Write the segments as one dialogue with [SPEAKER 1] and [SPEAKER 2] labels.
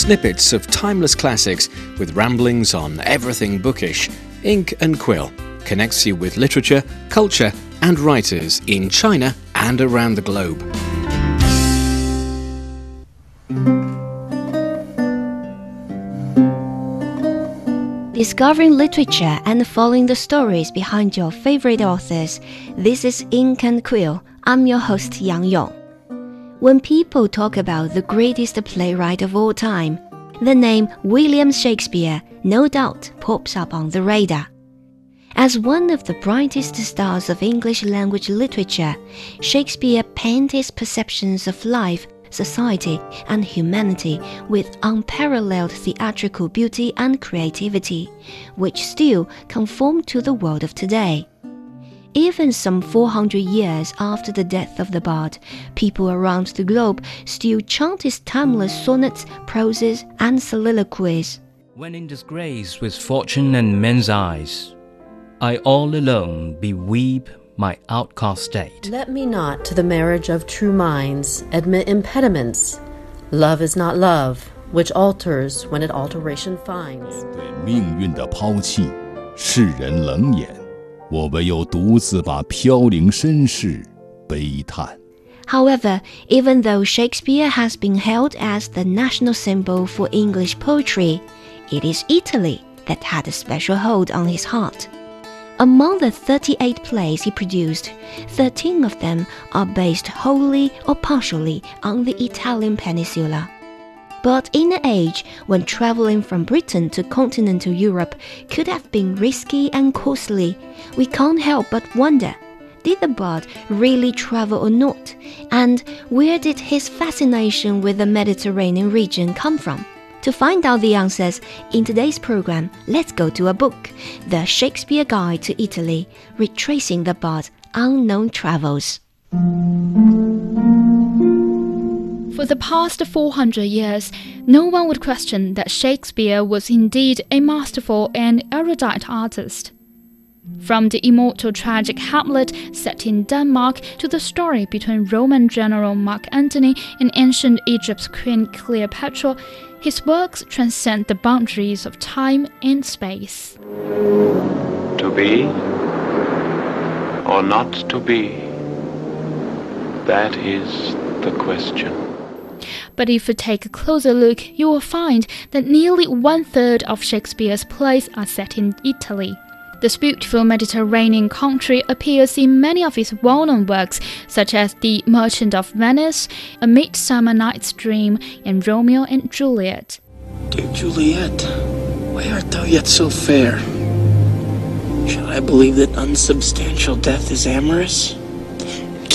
[SPEAKER 1] snippets of timeless classics with ramblings on everything bookish, Ink and Quill connects you with literature, culture, and writers in China and around the globe.
[SPEAKER 2] Discovering literature and following the stories behind your favorite authors. This is Ink and Quill. I'm your host Yang Yong. When people talk about the greatest playwright of all time, the name William Shakespeare no doubt pops up on the radar. As one of the brightest stars of English language literature, Shakespeare painted his perceptions of life, society, and humanity with unparalleled theatrical beauty and creativity, which still conform to the world of today. Even some 400 years after the death of the bard, people around the globe still chant his timeless sonnets, proses, and soliloquies.
[SPEAKER 3] When in disgrace with fortune and men's eyes, I all alone beweep my outcast state.
[SPEAKER 4] Let me not to the marriage of true minds admit impediments. Love is not love, which alters when it alteration finds.
[SPEAKER 5] 对命运的抛弃，世人冷眼。 我唯有独自把飘零身世悲叹。
[SPEAKER 2] However, even though Shakespeare has been held as the national symbol for English poetry, it is Italy that had a special hold on his heart. Among the 38 plays he produced, 13 of them are based wholly or partially on the Italian peninsula. But in an age when traveling from Britain to continental Europe could have been risky and costly, we can't help but wonder did the bard really travel or not? And where did his fascination with the Mediterranean region come from? To find out the answers in today's program, let's go to a book, The Shakespeare Guide to Italy, retracing the bard's unknown travels.
[SPEAKER 6] For the past 400 years, no one would question that Shakespeare was indeed a masterful and erudite artist. From the immortal tragic Hamlet set in Denmark to the story between Roman general Mark Antony and ancient Egypt's Queen Cleopatra, his works transcend the boundaries of time and space.
[SPEAKER 7] To be or not to be? That is the question.
[SPEAKER 6] But if you take a closer look, you will find that nearly one third of Shakespeare's plays are set in Italy. This beautiful Mediterranean country appears in many of his well known works, such as The Merchant of Venice, A Midsummer Night's Dream, and Romeo and Juliet.
[SPEAKER 8] Dear Juliet, why art thou yet so fair? Shall I believe that unsubstantial death is amorous?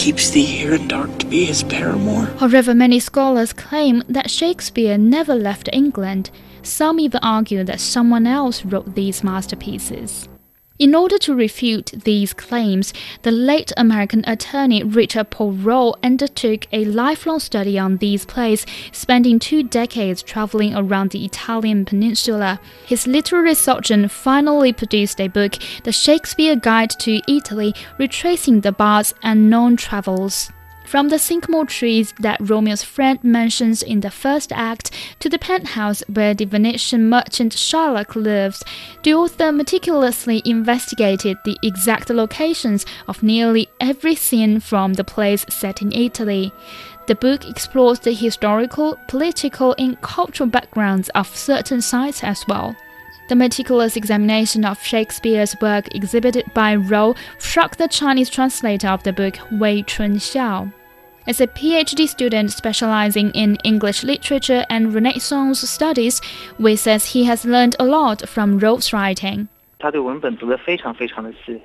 [SPEAKER 8] Keeps thee here in dark to be his paramour.
[SPEAKER 6] However, many scholars claim that Shakespeare never left England. Some even argue that someone else wrote these masterpieces. In order to refute these claims, the late American attorney Richard Paul undertook a lifelong study on these plays, spending two decades traveling around the Italian peninsula. His literary sojourn finally produced a book, The Shakespeare Guide to Italy, retracing the bard's unknown travels. From the sycamore trees that Romeo's friend mentions in the first act to the penthouse where the Venetian merchant Shylock lives, the author meticulously investigated the exact locations of nearly every scene from the plays set in Italy. The book explores the historical, political, and cultural backgrounds of certain sites as well. The meticulous examination of Shakespeare's work exhibited by Roe shocked the Chinese translator of the book, Wei Chunxiao. As a PhD student specializing in English literature and Renaissance studies, Wei says he has learned a lot from Roe's writing.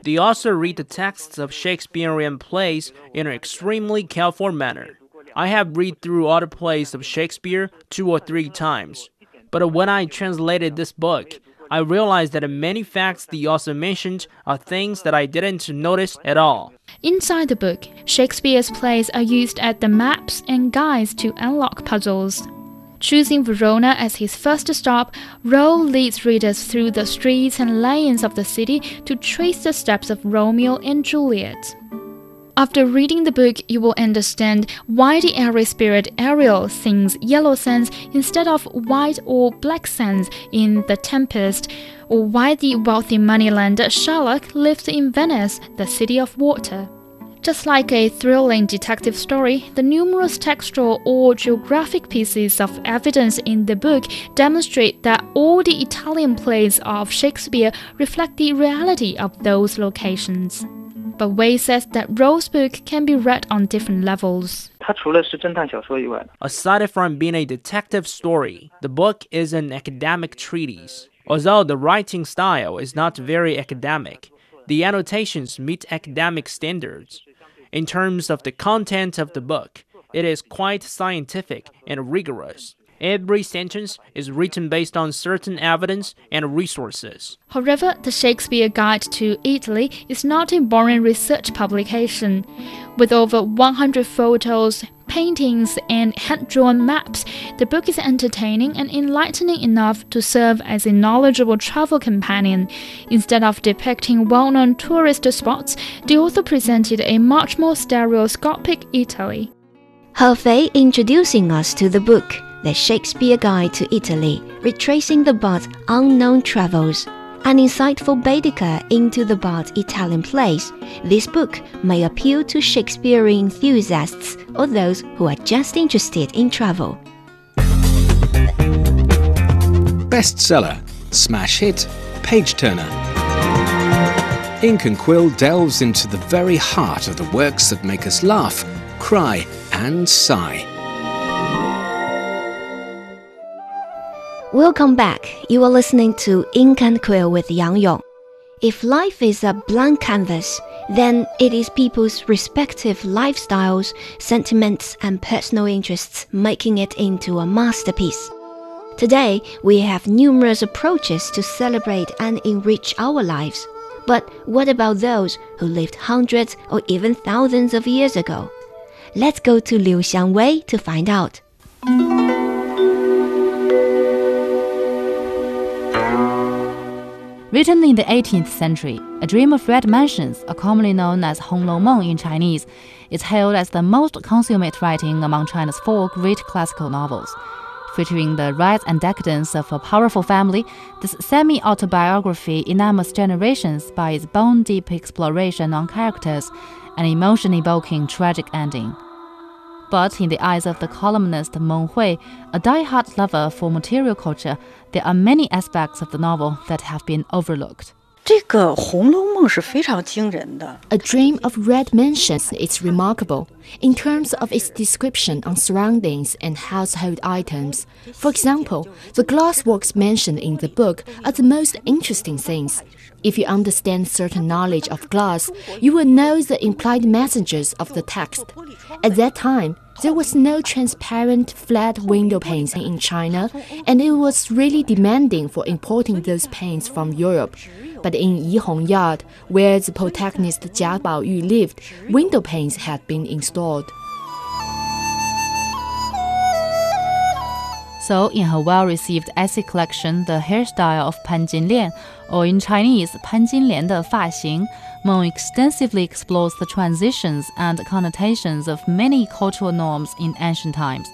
[SPEAKER 9] The author read the texts of Shakespearean plays in an extremely careful manner. I have read through other plays of Shakespeare two or three times, but when I translated this book, I realized that many facts the author mentioned are things that I didn't notice at all.
[SPEAKER 6] Inside the book, Shakespeare's plays are used as the maps and guides to unlock puzzles. Choosing Verona as his first stop, Roe leads readers through the streets and lanes of the city to trace the steps of Romeo and Juliet. After reading the book, you will understand why the airy spirit Ariel sings yellow sands instead of white or black sands in The Tempest, or why the wealthy moneylender Sherlock lives in Venice, the city of water. Just like a thrilling detective story, the numerous textual or geographic pieces of evidence in the book demonstrate that all the Italian plays of Shakespeare reflect the reality of those locations. But Wei says that Roe's book can be read on different levels.
[SPEAKER 9] Aside from being a detective story, the book is an academic treatise. Although the writing style is not very academic, the annotations meet academic standards. In terms of the content of the book, it is quite scientific and rigorous. Every sentence is written based on certain evidence and resources.
[SPEAKER 6] However, the Shakespeare Guide to Italy is not a boring research publication. With over 100 photos, paintings, and hand drawn maps, the book is entertaining and enlightening enough to serve as a knowledgeable travel companion. Instead of depicting well known tourist spots, the author presented a much more stereoscopic Italy.
[SPEAKER 2] He Fei introducing us to the book The Shakespeare Guide to Italy, retracing the bard's unknown travels. An insightful Baedeker into the bard's Italian plays, this book may appeal to Shakespearean enthusiasts or those who are just interested in travel.
[SPEAKER 1] Bestseller, smash hit, page turner. Ink and Quill delves into the very heart of the works that make us laugh, cry, and sigh.
[SPEAKER 2] Welcome back. You are listening to Ink and Quill with Yang Yong. If life is a blank canvas, then it is people's respective lifestyles, sentiments, and personal interests making it into a masterpiece. Today, we have numerous approaches to celebrate and enrich our lives. But what about those who lived hundreds or even thousands of years ago? Let's go to Liu Xiangwei to find out.
[SPEAKER 10] Written in the 18th century, A Dream of Red Mansions, commonly known as Hong Lou Meng in Chinese, is hailed as the most consummate writing among China's four great classical novels. Featuring the rise and decadence of a powerful family, this semi autobiography enamels generations by its bone deep exploration on characters and emotion evoking tragic ending. But in the eyes of the columnist Meng Hui, a die-hard lover for material culture, there are many aspects of the novel that have been overlooked.
[SPEAKER 11] A Dream of Red Mansions is remarkable in terms of its description on surroundings and household items. For example, the glassworks mentioned in the book are the most interesting things. If you understand certain knowledge of glass, you will know the implied messages of the text. At that time, there was no transparent flat window panes in China, and it was really demanding for importing those panes from Europe. But in Yihong Yard, where the protagonist Jia Baoyu lived, window panes had been installed.
[SPEAKER 10] So, in her well received essay collection, The Hairstyle of Pan Jinlian, or in Chinese, Pan Jinlian de Fa Xing, Meng extensively explores the transitions and connotations of many cultural norms in ancient times.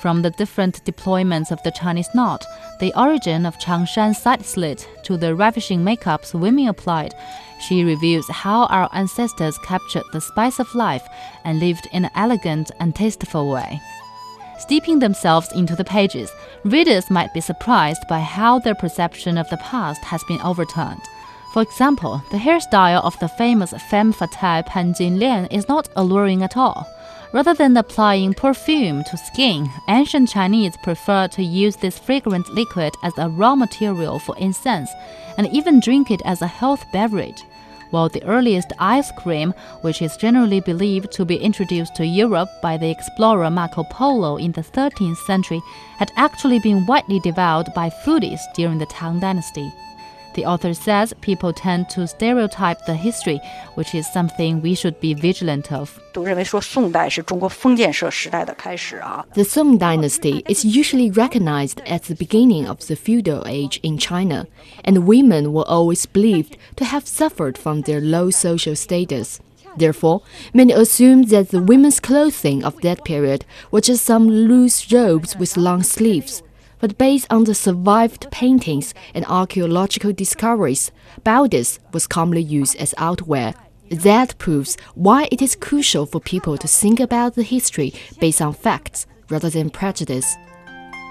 [SPEAKER 10] From the different deployments of the Chinese knot, the origin of Changshan side slit, to the ravishing makeups women applied, she reveals how our ancestors captured the spice of life and lived in an elegant and tasteful way. Steeping themselves into the pages, readers might be surprised by how their perception of the past has been overturned. For example, the hairstyle of the famous femme fatale Pan Jinlian is not alluring at all. Rather than applying perfume to skin, ancient Chinese preferred to use this fragrant liquid as a raw material for incense and even drink it as a health beverage while the earliest ice cream, which is generally believed to be introduced to Europe by the explorer Marco Polo in the 13th century, had actually been widely devoured by foodies during the Tang Dynasty. The author says people tend to stereotype the history, which is something we should be vigilant of.
[SPEAKER 11] The Song dynasty is usually recognized as the beginning of the feudal age in China, and women were always believed to have suffered from their low social status. Therefore, many assume that the women's clothing of that period were just some loose robes with long sleeves. But based on the survived paintings and archaeological discoveries, bodice was commonly used as outwear. That proves why it is crucial for people to think about the history based on facts rather than prejudice.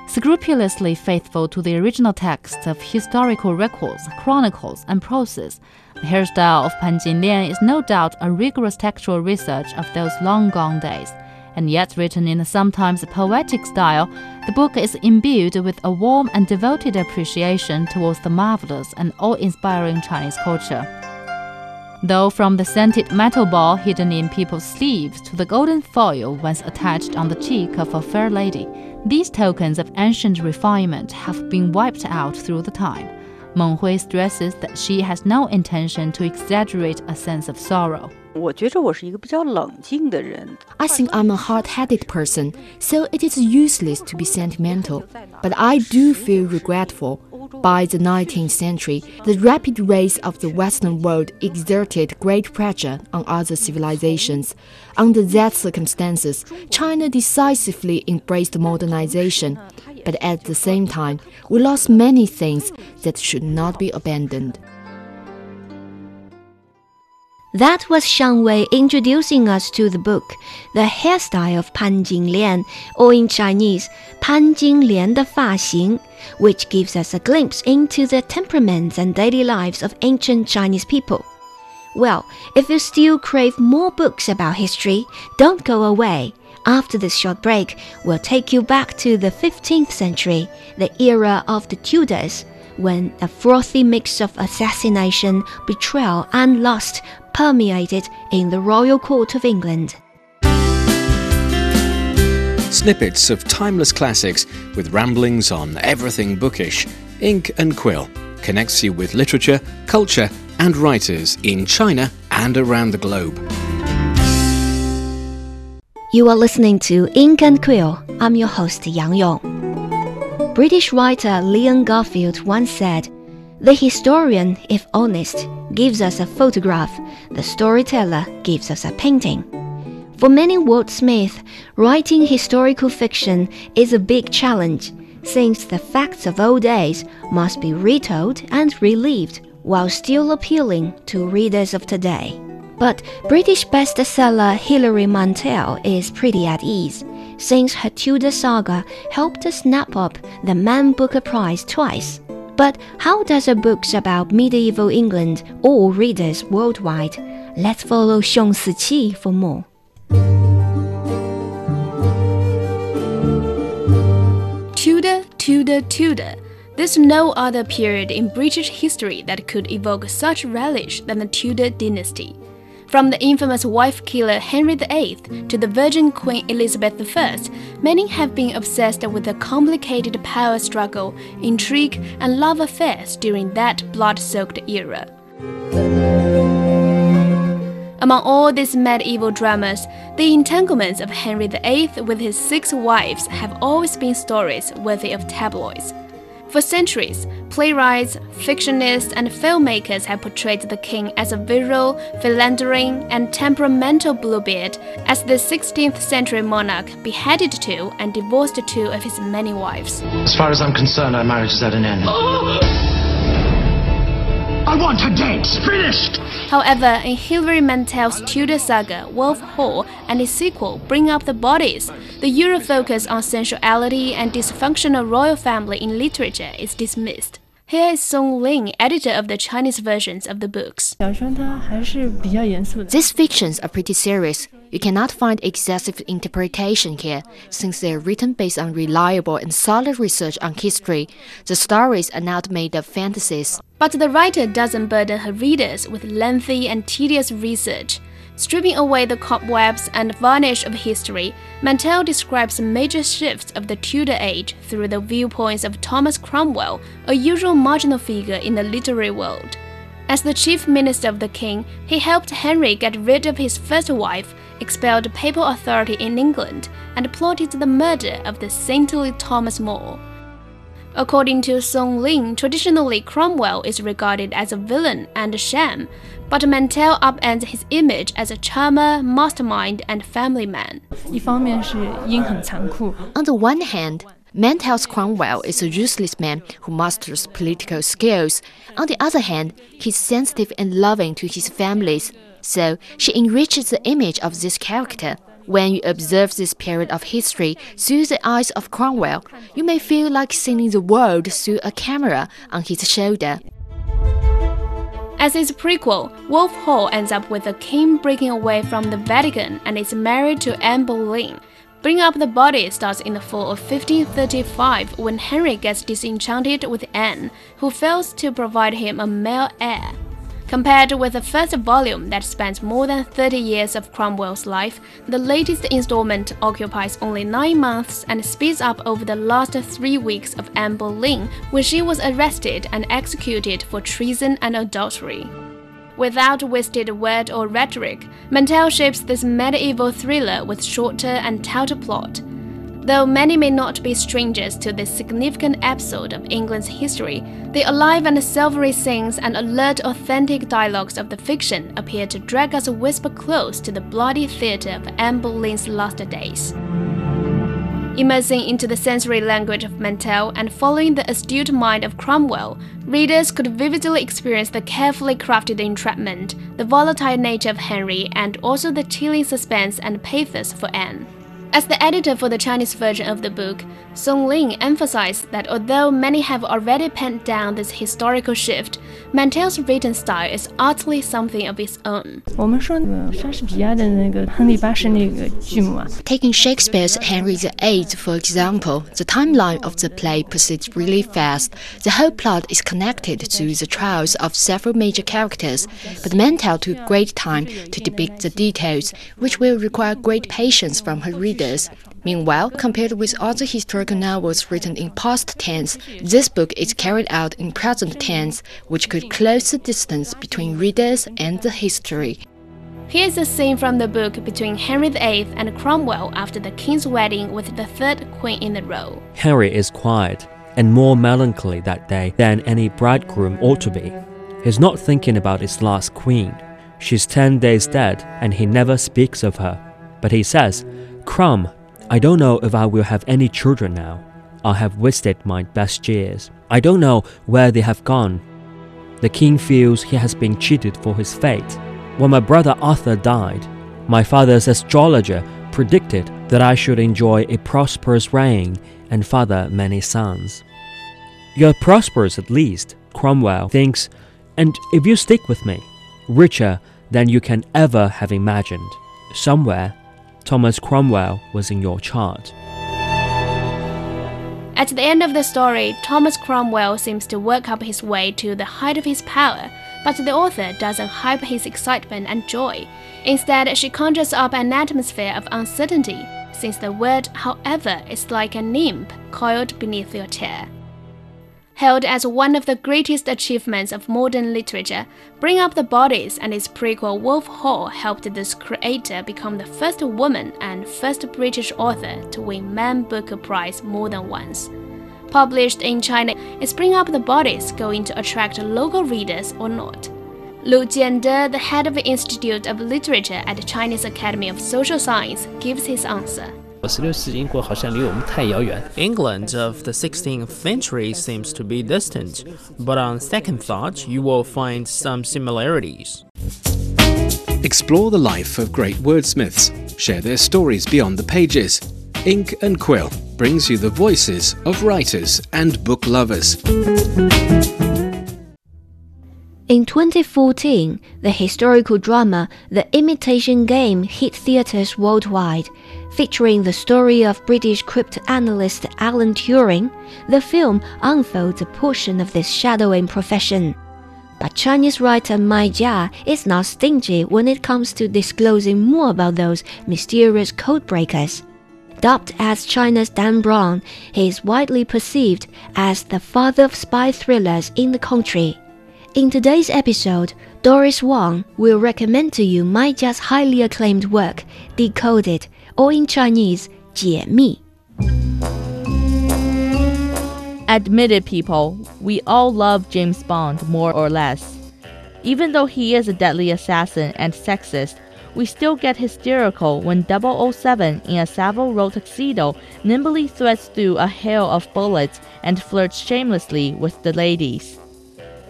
[SPEAKER 10] Scrupulously faithful to the original texts of historical records, chronicles, and proses, the hairstyle of Pan Jinlian is no doubt a rigorous textual research of those long gone days. And yet, written in a sometimes poetic style, the book is imbued with a warm and devoted appreciation towards the marvelous and awe inspiring Chinese culture. Though from the scented metal ball hidden in people's sleeves to the golden foil once attached on the cheek of a fair lady, these tokens of ancient refinement have been wiped out through the time. Meng Hui stresses that she has no intention to exaggerate a sense of sorrow.
[SPEAKER 11] I think I'm a hard headed person, so it is useless to be sentimental. But I do feel regretful. By the 19th century, the rapid rise of the Western world exerted great pressure on other civilizations. Under that circumstances, China decisively embraced modernization, but at the same time, we lost many things that should not be abandoned.
[SPEAKER 2] That was Shang Wei introducing us to the book, The Hairstyle of Pan Jinlian, or in Chinese, Pan Fa Xing, which gives us a glimpse into the temperaments and daily lives of ancient Chinese people. Well, if you still crave more books about history, don't go away. After this short break, we'll take you back to the 15th century, the era of the Tudors, when a frothy mix of assassination, betrayal, and lust permeated in the royal court of England.
[SPEAKER 1] Snippets of timeless classics with ramblings on everything bookish, Ink and Quill connects you with literature, culture, and writers in China and around the globe.
[SPEAKER 2] You are listening to Ink and Quill. I'm your host, Yang Yong. British writer Leon Garfield once said, The historian, if honest, gives us a photograph, the storyteller gives us a painting. For many wordsmiths, writing historical fiction is a big challenge, since the facts of old days must be retold and relived while still appealing to readers of today. But British bestseller Hilary Mantel is pretty at ease, since her Tudor saga helped to snap up the Man Booker Prize twice. But how does a book about medieval England awe readers worldwide? Let's follow Xiong Siqi for more.
[SPEAKER 12] Tudor, Tudor, Tudor. There's no other period in British history that could evoke such relish than the Tudor dynasty. From the infamous wife killer Henry VIII to the Virgin Queen Elizabeth I, many have been obsessed with the complicated power struggle, intrigue, and love affairs during that blood soaked era. Among all these medieval dramas, the entanglements of Henry VIII with his six wives have always been stories worthy of tabloids. For centuries, playwrights, fictionists, and filmmakers have portrayed the king as a virile, philandering, and temperamental bluebeard, as the 16th century monarch beheaded two and divorced two of his many wives.
[SPEAKER 13] As far as I'm concerned, our marriage is at an end.
[SPEAKER 14] I want finished!
[SPEAKER 12] However, in Hilary Mantel's Tudor saga, Wolf Hall, and its sequel, Bring Up the Bodies, the Euro focus on sensuality and dysfunctional royal family in literature is dismissed. Here is Song Ling, editor of the Chinese versions of the books.
[SPEAKER 11] These fictions are pretty serious. You cannot find excessive interpretation here, since they are written based on reliable and solid research on history. The stories are not made of fantasies.
[SPEAKER 12] But the writer doesn't burden her readers with lengthy and tedious research. Stripping away the cobwebs and varnish of history, Mantel describes major shifts of the Tudor age through the viewpoints of Thomas Cromwell, a usual marginal figure in the literary world. As the chief minister of the king, he helped Henry get rid of his first wife, expelled papal authority in England, and plotted the murder of the saintly Thomas More. According to Song Ling, traditionally Cromwell is regarded as a villain and a sham, but Mantel upends his image as a charmer, mastermind, and family man.
[SPEAKER 11] On the one hand, Mantel's Cromwell is a useless man who masters political skills. On the other hand, he's sensitive and loving to his families, so she enriches the image of this character. When you observe this period of history through the eyes of Cromwell, you may feel like seeing the world through a camera on his shoulder.
[SPEAKER 12] As his prequel, Wolf Hall ends up with the king breaking away from the Vatican and is married to Anne Boleyn. Bring Up the Body starts in the fall of 1535 when Henry gets disenchanted with Anne, who fails to provide him a male heir. Compared with the first volume that spans more than 30 years of Cromwell's life, the latest installment occupies only 9 months and speeds up over the last 3 weeks of Anne Boleyn when she was arrested and executed for treason and adultery. Without wasted word or rhetoric, Mantel shapes this medieval thriller with shorter and tighter plot. Though many may not be strangers to this significant episode of England's history, the alive and silvery scenes and alert, authentic dialogues of the fiction appear to drag us a whisper close to the bloody theatre of Anne Boleyn's last days. Immersing into the sensory language of Mantel and following the astute mind of Cromwell, readers could vividly experience the carefully crafted entrapment, the volatile nature of Henry, and also the chilling suspense and pathos for Anne. As the editor for the Chinese version of the book, Song Ling emphasized that although many have already penned down this historical shift, Mantel's written style is utterly something of its own.
[SPEAKER 11] Taking Shakespeare's Henry VIII, for example, the timeline of the play proceeds really fast. The whole plot is connected to the trials of several major characters, but Mantel took great time to depict the details, which will require great patience from her readers readers. Meanwhile, compared with other historical novels written in past tense, this book is carried out in present tense, which could close the distance between readers and the history.
[SPEAKER 12] Here's a scene from the book between Henry VIII and Cromwell after the king's wedding with the third queen in the row.
[SPEAKER 15] Henry is quiet and more melancholy that day than any bridegroom ought to be. He's not thinking about his last queen. She's 10 days dead and he never speaks of her. But he says, Crom, I don't know if I will have any children now. I have wasted my best years. I don't know where they have gone. The king feels he has been cheated for his fate. When my brother Arthur died, my father's astrologer predicted that I should enjoy a prosperous reign and father many sons. You're prosperous at least, Cromwell thinks, and if you stick with me, richer than you can ever have imagined. Somewhere Thomas Cromwell was in your chart.
[SPEAKER 12] At the end of the story, Thomas Cromwell seems to work up his way to the height of his power, but the author doesn't hype his excitement and joy. Instead, she conjures up an atmosphere of uncertainty, since the word, however, is like a nymph coiled beneath your chair. Held as one of the greatest achievements of modern literature, Bring Up the Bodies and its prequel Wolf Hall helped this creator become the first woman and first British author to win Man Booker Prize more than once. Published in China, is Bring Up the Bodies going to attract local readers or not? Lu Jiande, the head of the Institute of Literature at the Chinese Academy of Social Science, gives his answer.
[SPEAKER 9] England of the 16th century seems to be distant, but on second thought, you will find some similarities.
[SPEAKER 1] Explore the life of great wordsmiths, share their stories beyond the pages. Ink and Quill brings you the voices of writers and book lovers.
[SPEAKER 2] In 2014, the historical drama The Imitation Game hit theaters worldwide. Featuring the story of British cryptanalyst Alan Turing, the film unfolds a portion of this shadowing profession. But Chinese writer Mai Jia is not stingy when it comes to disclosing more about those mysterious codebreakers. Dubbed as China's Dan Brown, he is widely perceived as the father of spy thrillers in the country. In today's episode, Doris Wang will recommend to you Mai Jia's highly acclaimed work, Decoded, or in Chinese, 解密.
[SPEAKER 16] Admitted people, we all love James Bond more or less. Even though he is a deadly assassin and sexist, we still get hysterical when 007 in a Savile Row tuxedo nimbly threads through a hail of bullets and flirts shamelessly with the ladies.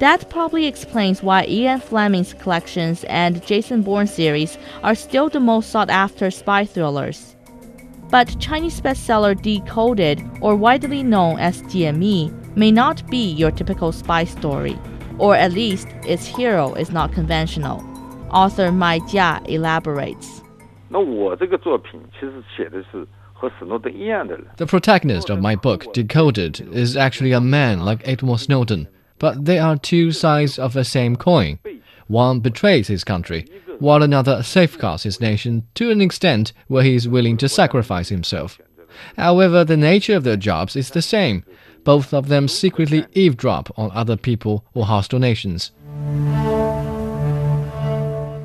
[SPEAKER 16] That probably explains why Ian Fleming's collections and Jason Bourne series are still the most sought after spy thrillers. But Chinese bestseller Decoded, or widely known as DME, may not be your typical spy story, or at least its hero is not conventional. Author Mai Jia elaborates.
[SPEAKER 17] The protagonist of my book, Decoded, is actually a man like Edward Snowden, but they are two sides of the same coin. One betrays his country, while another safeguards his nation to an extent where he is willing to sacrifice himself. However, the nature of their jobs is the same. Both of them secretly eavesdrop on other people or hostile nations.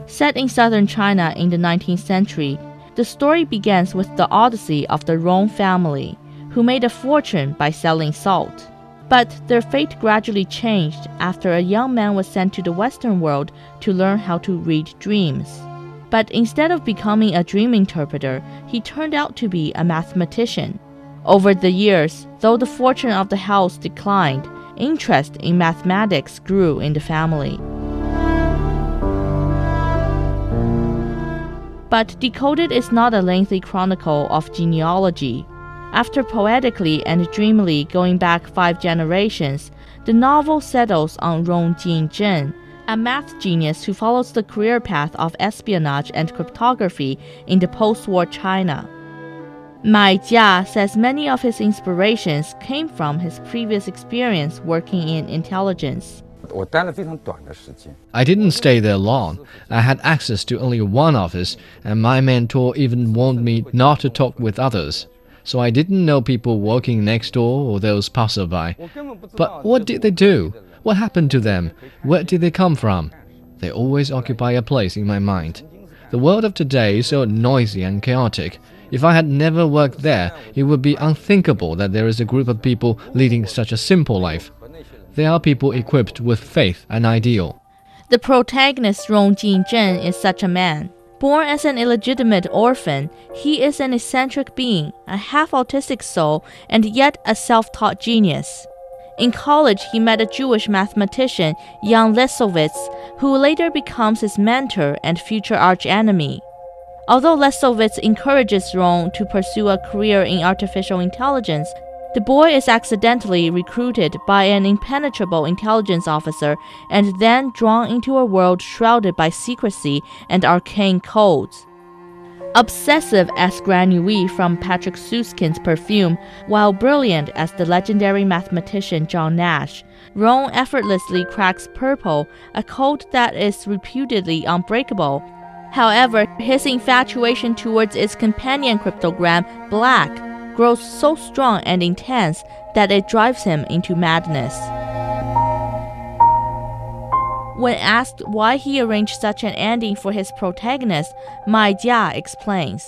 [SPEAKER 16] Set in southern China in the 19th century, the story begins with the odyssey of the Rong family, who made a fortune by selling salt. But their fate gradually changed after a young man was sent to the Western world to learn how to read dreams. But instead of becoming a dream interpreter, he turned out to be a mathematician. Over the years, though the fortune of the house declined, interest in mathematics grew in the family. But Decoded is not a lengthy chronicle of genealogy. After poetically and dreamily going back five generations, the novel settles on Rong Jingzhen, a math genius who follows the career path of espionage and cryptography in the post war China. Mai Jia says many of his inspirations came from his previous experience working in intelligence.
[SPEAKER 17] I didn't stay there long. I had access to only one office, and my mentor even warned me not to talk with others. So I didn't know people walking next door or those passerby. But what did they do? What happened to them? Where did they come from? They always occupy a place in my mind. The world of today is so noisy and chaotic. If I had never worked there, it would be unthinkable that there is a group of people leading such a simple life. They are people equipped with faith and ideal.
[SPEAKER 16] The protagonist Rong Jingzhen is such a man. Born as an illegitimate orphan, he is an eccentric being, a half autistic soul, and yet a self taught genius. In college, he met a Jewish mathematician, Jan Lesovitz, who later becomes his mentor and future archenemy. Although Lesovitz encourages Rong to pursue a career in artificial intelligence, the boy is accidentally recruited by an impenetrable intelligence officer and then drawn into a world shrouded by secrecy and arcane codes. Obsessive as Grenouille from Patrick Süskind's Perfume, while brilliant as the legendary mathematician John Nash, Rong effortlessly cracks purple, a code that is reputedly unbreakable. However, his infatuation towards its companion cryptogram, black, grows so strong and intense that it drives him into madness. When asked why he arranged such an ending for his protagonist, Mai Jia explains.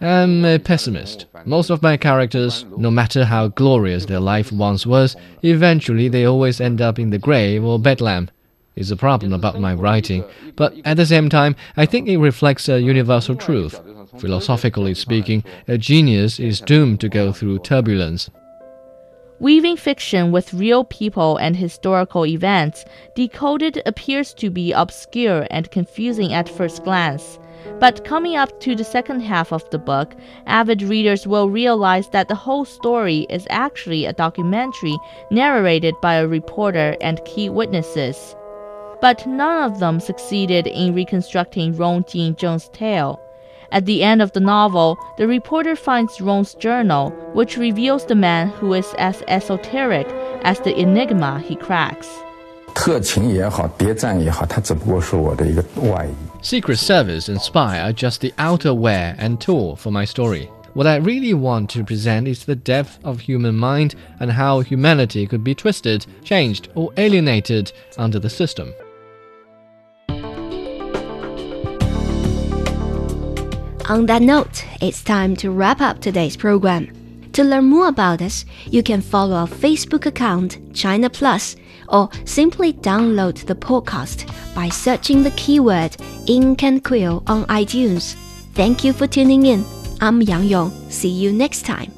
[SPEAKER 17] I'm a pessimist. Most of my characters, no matter how glorious their life once was, eventually they always end up in the grave or bedlam. It's a problem about my writing, but at the same time, I think it reflects a universal truth. Philosophically speaking, a genius is doomed to go through turbulence.
[SPEAKER 16] Weaving fiction with real people and historical events, Decoded appears to be obscure and confusing at first glance. But coming up to the second half of the book, avid readers will realize that the whole story is actually a documentary narrated by a reporter and key witnesses. But none of them succeeded in reconstructing Rong Jingzhen's tale. At the end of the novel, the reporter finds Rong's journal, which reveals the man who is as esoteric as the enigma he cracks.
[SPEAKER 17] Secret Service and spy are just the outer wear and tool for my story. What I really want to present is the depth of human mind and how humanity could be twisted, changed, or alienated under the system.
[SPEAKER 2] On that note, it's time to wrap up today's program. To learn more about us, you can follow our Facebook account, China Plus, or simply download the podcast by searching the keyword Ink and Quill on iTunes. Thank you for tuning in. I'm Yang Yong. See you next time.